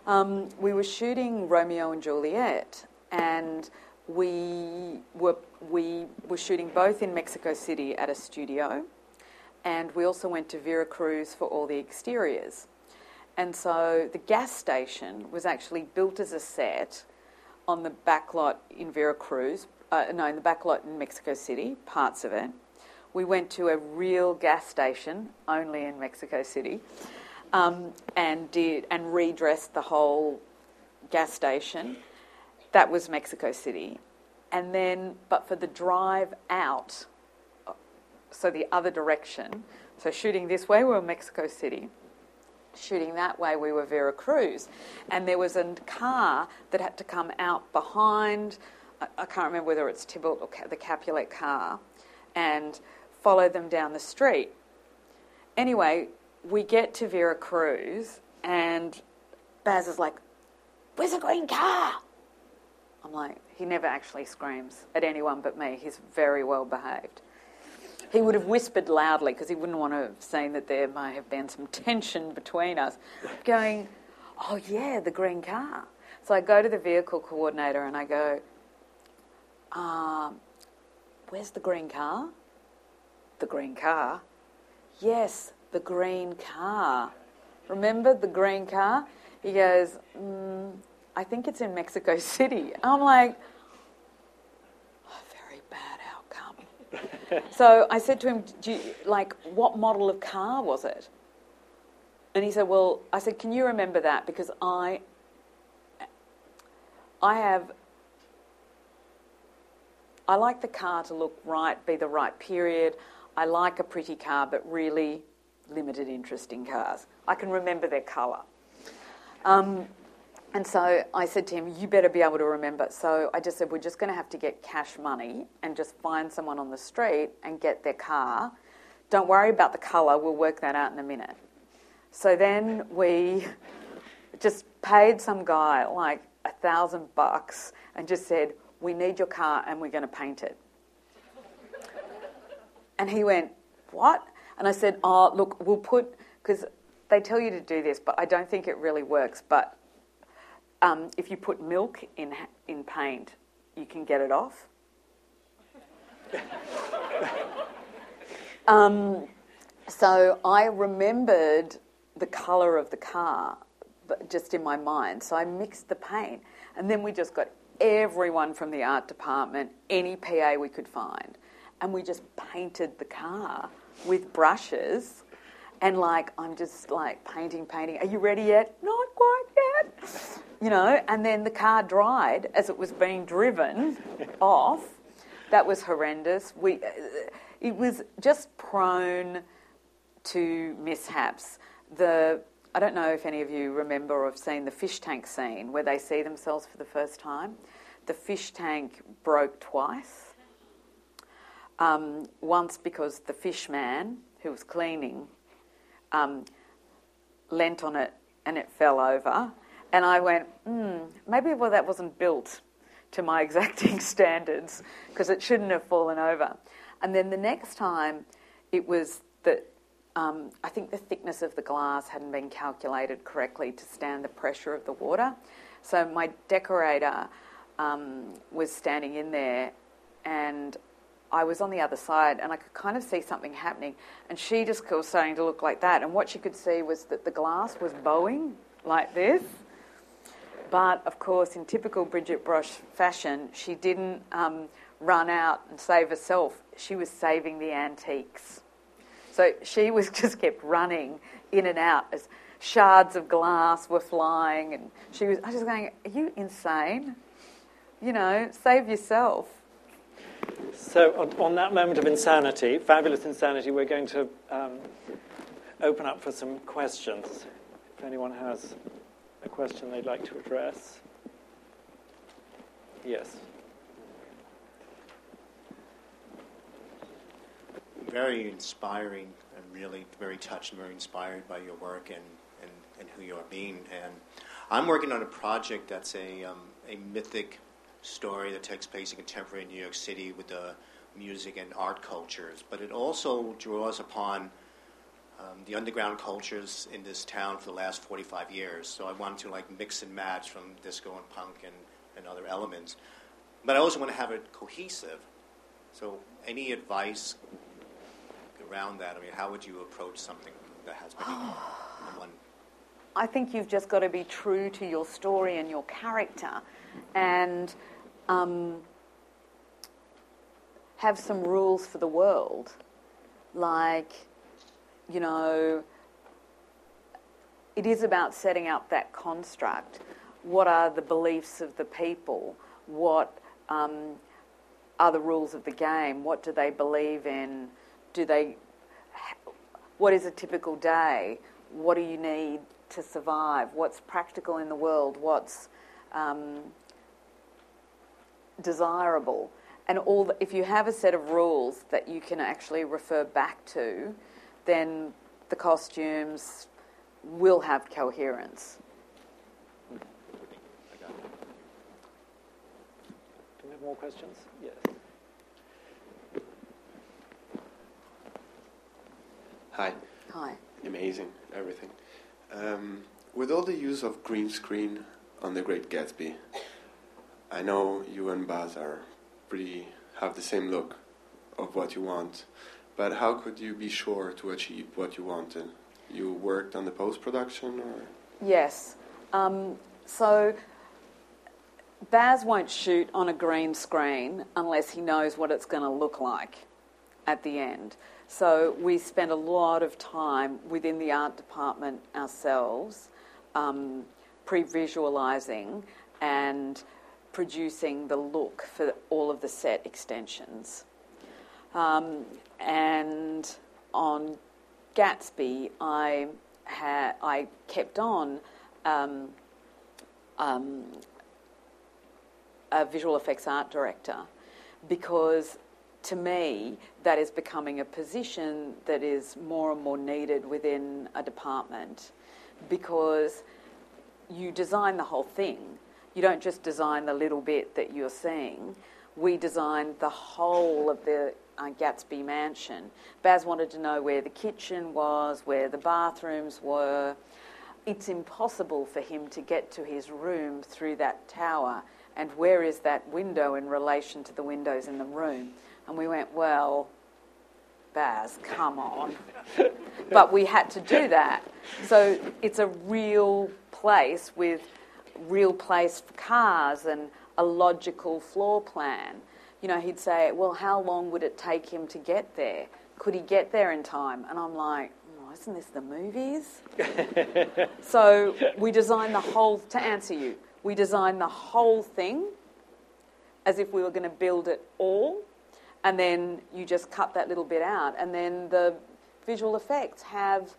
Um, we were shooting Romeo and Juliet, and we were we were shooting both in Mexico City at a studio, and we also went to Veracruz for all the exteriors. And so the gas station was actually built as a set on the back lot in Veracruz, uh, no, in the back lot in Mexico City, parts of it. We went to a real gas station, only in Mexico City, um, and did and redressed the whole gas station. That was Mexico City, and then, but for the drive out, so the other direction, so shooting this way, we were Mexico City shooting that way, we were Veracruz. And there was a car that had to come out behind, I, can't remember whether it's Tybalt or the Capulet car, and follow them down the street. Anyway, we get to Veracruz, and Baz is like, Where's the green car? I'm like, He never actually screams at anyone but me. He's very well behaved. He would have whispered loudly because he wouldn't want to have seen that there may have been some tension between us. Going, oh yeah, the green car. So I go to the vehicle coordinator and I go, um, where's the green car? The green car? Yes, the green car. Remember the green car? He goes, mm, I think it's in Mexico City. I'm like, "Oh, very bad outcome. so I said to him, Do you, like, what model of car was it? And he said, Well, I said, Can you remember that? Because I, I have, I like the car to look right, be the right period. I like a pretty car, but really limited interest in cars. I can remember their colour. Um, and so I said to him, You better be able to remember. So I just said, We're just going to have to get cash money and just find someone on the street and get their car. Don't worry about the colour, we'll work that out in a minute. So then we just paid some guy like a thousand bucks and just said, We need your car and we're going to paint it. And he went, What? And I said, Oh, look, we'll put, because they tell you to do this, but I don't think it really works. But um, if you put milk in, in paint, you can get it off. um, so I remembered the colour of the car but just in my mind. So I mixed the paint. And then we just got everyone from the art department, any PA we could find. And we just painted the car with brushes. And like, I'm just like painting, painting. Are you ready yet? Not quite yet. You know, and then the car dried as it was being driven off. That was horrendous. We, it was just prone to mishaps. The I don't know if any of you remember or have seen the fish tank scene where they see themselves for the first time. The fish tank broke twice. Um, once because the fish man who was cleaning um, leant on it and it fell over. And I went, hmm, maybe well that wasn't built to my exacting standards because it shouldn't have fallen over. And then the next time, it was that um, I think the thickness of the glass hadn't been calculated correctly to stand the pressure of the water. So my decorator um, was standing in there, and I was on the other side, and I could kind of see something happening. And she just was starting to look like that, and what she could see was that the glass was bowing like this. But of course, in typical Brigitte Broch fashion, she didn't um, run out and save herself. She was saving the antiques. So she was just kept running in and out as shards of glass were flying, and she was. I was just going, "Are you insane? You know, save yourself." So, on, on that moment of insanity, fabulous insanity, we're going to um, open up for some questions. If anyone has a question they'd like to address. Yes. very inspiring and really very touched and very inspired by your work and, and, and who you are being. And I'm working on a project that's a, um, a mythic story that takes place in contemporary New York City with the music and art cultures, but it also draws upon um, the underground cultures in this town for the last 45 years. So I wanted to like mix and match from disco and punk and, and other elements. But I also want to have it cohesive. So any advice around that? I mean, how would you approach something that has been one? I think you've just got to be true to your story and your character and um, have some rules for the world. Like, you know, it is about setting up that construct. What are the beliefs of the people? What um, are the rules of the game? What do they believe in? Do they? What is a typical day? What do you need to survive? What's practical in the world? What's um, desirable? And all the, if you have a set of rules that you can actually refer back to, then the costumes will have coherence. Do we have more questions? Yes. Hi. Hi. Amazing, everything. Um, with all the use of green screen on The Great Gatsby, I know you and Baz are pretty have the same look of what you want, but how could you be sure to achieve what you wanted? You worked on the post production, or Yes. Um, so Baz won't shoot on a green screen unless he knows what it's going to look like at the end. So we spend a lot of time within the art department ourselves, um, pre-visualizing and producing the look for all of the set extensions. Um, and on Gatsby, I had I kept on um, um, a visual effects art director because to me that is becoming a position that is more and more needed within a department because you design the whole thing. You don't just design the little bit that you're seeing. We designed the whole of the uh, Gatsby mansion. Baz wanted to know where the kitchen was, where the bathrooms were. It's impossible for him to get to his room through that tower. And where is that window in relation to the windows in the room? And we went, well, Baz, come on. but we had to do that. So it's a real place with real place for cars and a logical floor plan. You know, he'd say, well, how long would it take him to get there? Could he get there in time? And I'm like, oh, isn't this the movies? so we designed the whole, to answer you, we designed the whole thing as if we were going to build it all, and then you just cut that little bit out, and then the visual effects have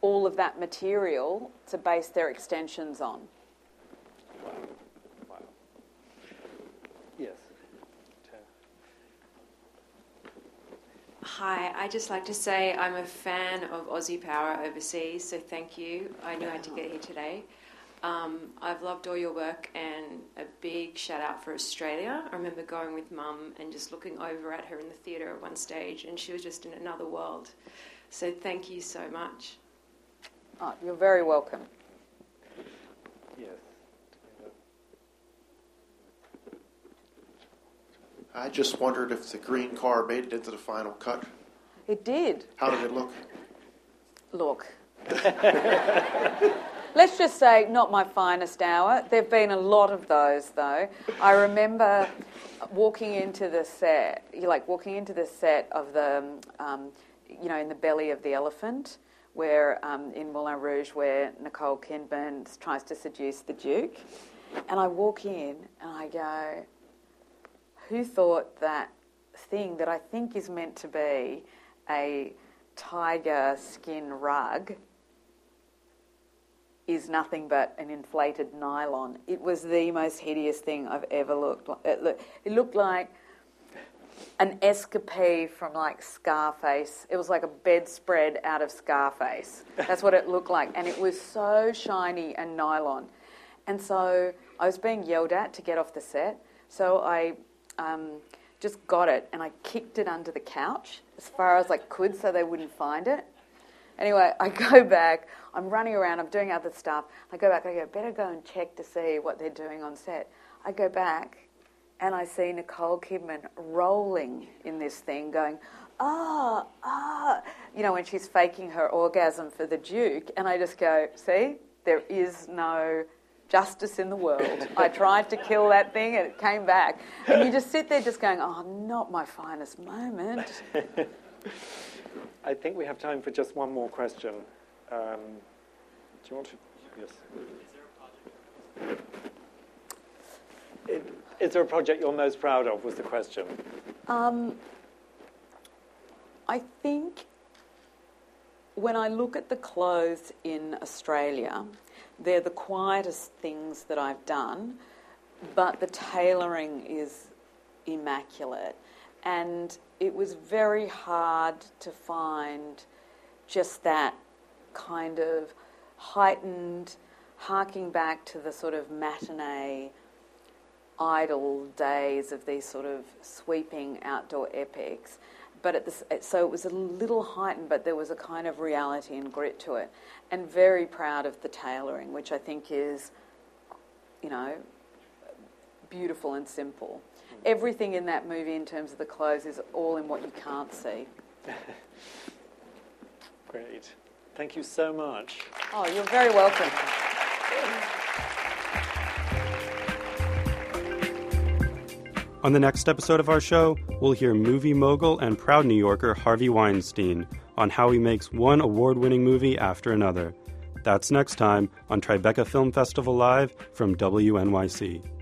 all of that material to base their extensions on. Yes. Hi, I'd just like to say I'm a fan of Aussie Power overseas, so thank you. I knew I had to get here today. Um, I've loved all your work and a big shout out for Australia. I remember going with mum and just looking over at her in the theatre at one stage, and she was just in another world. So thank you so much. Oh, you're very welcome. Yes. I just wondered if the green car made it into the final cut. It did. How did it look? Look. Let's just say, not my finest hour. There have been a lot of those, though. I remember walking into the set, you like walking into the set of the, um, you know, in the belly of the elephant, where um, in Moulin Rouge, where Nicole Kidman tries to seduce the Duke. And I walk in and I go, who thought that thing that I think is meant to be a tiger skin rug is nothing but an inflated nylon. It was the most hideous thing I've ever looked. It, look, it looked like an escapee from like Scarface. It was like a bedspread out of Scarface. That's what it looked like. And it was so shiny and nylon. And so I was being yelled at to get off the set. So I um, just got it and I kicked it under the couch as far as I could so they wouldn't find it. Anyway, I go back. I'm running around. I'm doing other stuff. I go back. I go, better go and check to see what they're doing on set. I go back and I see Nicole Kidman rolling in this thing, going, ah, ah, you know, when she's faking her orgasm for the Duke. And I just go, see, there is no justice in the world. I tried to kill that thing and it came back. And you just sit there just going, oh, not my finest moment. I think we have time for just one more question. Um, do you want to? Yes. It, is there a project you're most proud of? Was the question. Um, I think when I look at the clothes in Australia, they're the quietest things that I've done, but the tailoring is immaculate. And it was very hard to find just that kind of heightened, harking back to the sort of matinee idol days of these sort of sweeping outdoor epics. But at the, so it was a little heightened, but there was a kind of reality and grit to it. And very proud of the tailoring, which I think is, you know, beautiful and simple. Mm. Everything in that movie, in terms of the clothes, is all in what you can't see. Great. Thank you so much. Oh, you're very welcome. On the next episode of our show, we'll hear movie mogul and proud New Yorker Harvey Weinstein on how he makes one award winning movie after another. That's next time on Tribeca Film Festival Live from WNYC.